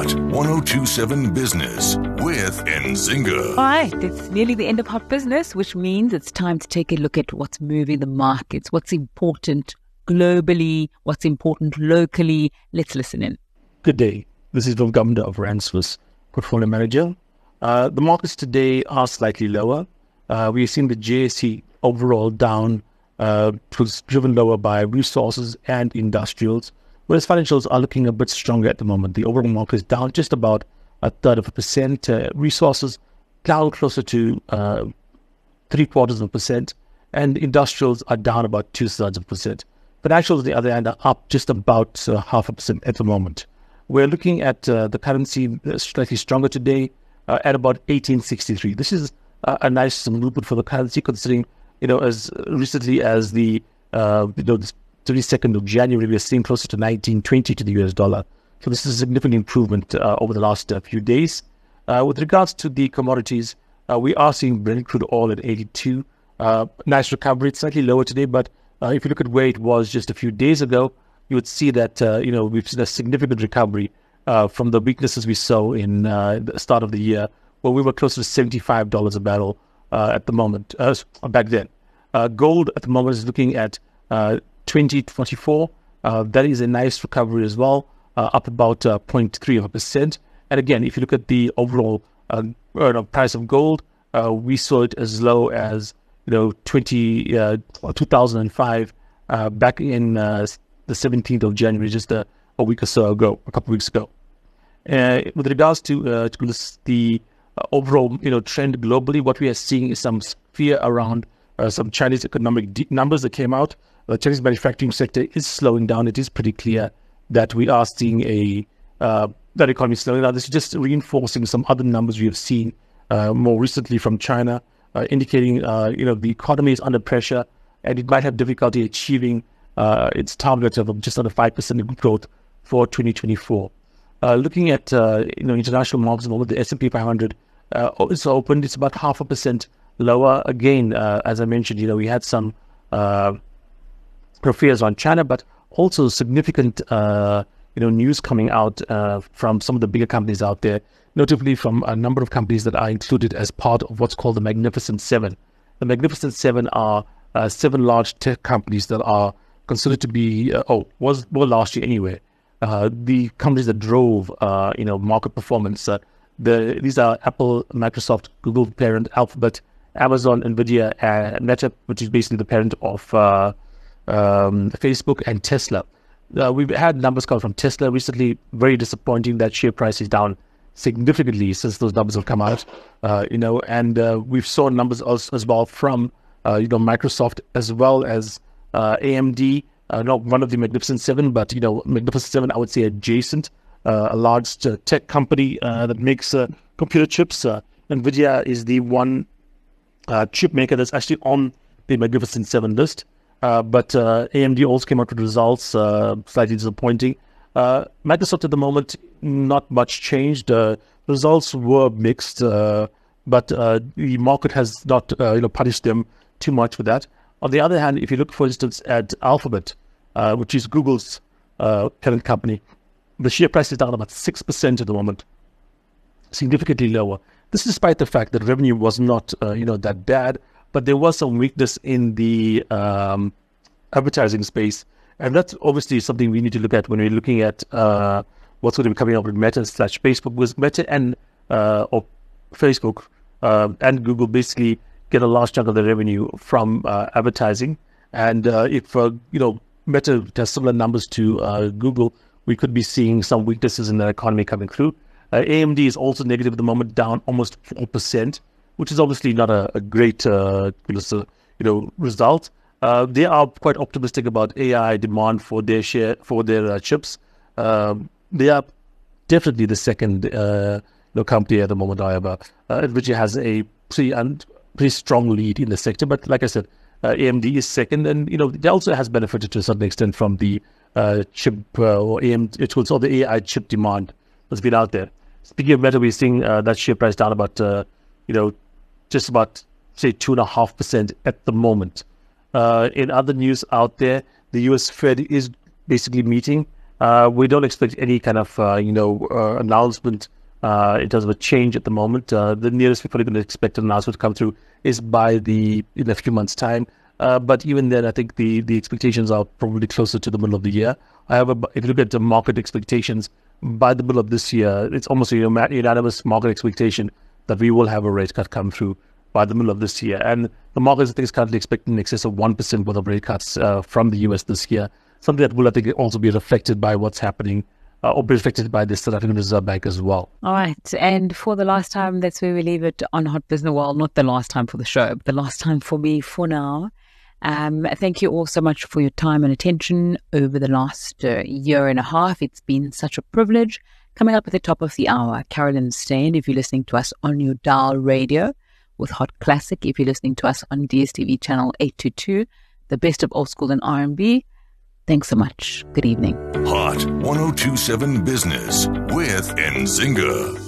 Hot 1027 Business with Nzinga. All right, it's nearly the end of Hot Business, which means it's time to take a look at what's moving the markets, what's important globally, what's important locally. Let's listen in. Good day. This is Viv Gamda of Ransfus, Portfolio Manager. Uh, the markets today are slightly lower. Uh, we've seen the JSE overall down, uh, was driven lower by resources and industrials, whereas financials are looking a bit stronger at the moment. The overall market is down just about a third of a percent. Uh, resources down closer to uh, three quarters of a percent, and industrials are down about two thirds of a percent. Financials, on the other hand, are up just about uh, half a percent at the moment. We're looking at uh, the currency slightly stronger today uh, at about 1863. This is a nice movement for the currency, considering you know as recently as the uh, you know the 32nd of January, we are seeing closer to 1920 to the US dollar. So this is a significant improvement uh, over the last uh, few days. with regards to the commodities, we are seeing Brent crude oil at 82. nice recovery. It's slightly lower today, but if you look at where it was just a few days ago, you would see that uh, you know we've seen a significant recovery uh, from the weaknesses we saw in uh, the start of the year, where we were close to seventy-five dollars a barrel uh, at the moment. Uh, back then, uh, gold at the moment is looking at twenty twenty-four. that is a nice recovery as well, up about 0.3 of a percent. And again, if you look at the overall price of gold, we saw it as low as you know 20 2005 back in the 17th of January, just a, a week or so ago, a couple of weeks ago. Uh, with regards to, uh, to the uh, overall you know trend globally, what we are seeing is some fear around uh, some Chinese economic numbers that came out. The Chinese manufacturing sector is slowing down. It is pretty clear that we are seeing a uh, that economy slowing down. This is just reinforcing some other numbers we have seen uh, more recently from China, indicating you know the economy is under pressure and it might have difficulty achieving uh, its target of just under 5% growth for 2024. Uh, looking at uh, you know international markets, the S&P 500 uh, it's opened. It's about half a percent lower. Again, uh, as I mentioned, you know we had some uh, on China, but also significant uh, you know news coming out from some of the bigger companies out there, notably from a number of companies that are included as part of what's called the Magnificent Seven. The Magnificent Seven are seven large tech companies that are considered to be uh, oh was well last year anyway. Uh, the companies that drove uh, you know market performance. Uh, the these are Apple, Microsoft, Google parent, Alphabet, Amazon, Nvidia, and Meta, which is basically the parent of uh, um, Facebook and Tesla. Uh, we've had numbers come from Tesla recently. Very disappointing that share price is down significantly since those numbers have come out. you know, and we've saw numbers also as well from you know Microsoft as well as uh, AMD, uh, not one of the Magnificent Seven, but you know, Magnificent Seven, I would say adjacent, uh, a large tech company that makes computer chips. Nvidia is the one chip maker that's actually on the Magnificent Seven list. Uh, but uh, AMD also came out with results uh, slightly disappointing. Microsoft at the moment, not much changed. results were mixed, but the market has not you know punished them too much for that. On the other hand, if you look, for instance, at Alphabet, which is Google's parent company, the share price is down about 6% at the moment, significantly lower. This is despite the fact that revenue was not, uh, you know, that bad, but there was some weakness in the um, advertising space. And that's obviously something we need to look at when we're looking at uh, what's going to be coming up with Meta slash Facebook. Because Meta and uh, or Facebook uh, and Google basically get a large chunk of the revenue from uh, advertising. And uh, if uh, you know Meta has similar numbers to Google, we could be seeing some weaknesses in the economy coming through. AMD is also negative at the moment, down almost four percent, which is obviously not a, a great uh, you know result. they are quite optimistic about AI demand for their share for their chips. Um, they are definitely the second you know, company at the moment, however, which has a pretty and pretty strong lead in the sector. But like I said, uh, AMD is second, and you know it also has benefited to a certain extent from the uh, chip uh, or AMD tools or the AI chip demand that's been out there. Speaking of Meta, we're seeing uh, that share price down about uh, you know just about say two and a half percent at the moment. Uh, in other news out there, the U.S. Fed is basically meeting. Uh, we don't expect any kind of uh, you know uh, announcement uh, in terms of a change at the moment. Uh, the nearest we're probably going to expect an announcement to come through is by the in a few months' time. But even then, I think the the expectations are probably closer to the middle of the year. However, if you look at the market expectations, by the middle of this year, it's almost a unanimous market expectation that we will have a rate cut come through by the middle of this year. And the market, I think, is currently expecting in excess of 1% worth of rate cuts uh, from the US this year. Something that will, I think, also be reflected by what's happening uh, or be affected by the South African Reserve Bank as well. All right. And for the last time, that's where we leave it on Hot Business. Well, not the last time for the show, but the last time for me for now. Um, thank you all so much for your time and attention over the last uh, year and a half. It's been such a privilege. Coming up at the top of the hour, Carolyn Steyn, if you're listening to us on your dial radio with Hot Classic, if you're listening to us on DSTV channel 822, the best of old school and R&B. Thanks so much. Good evening. Hot 1027 Business with Nzinga.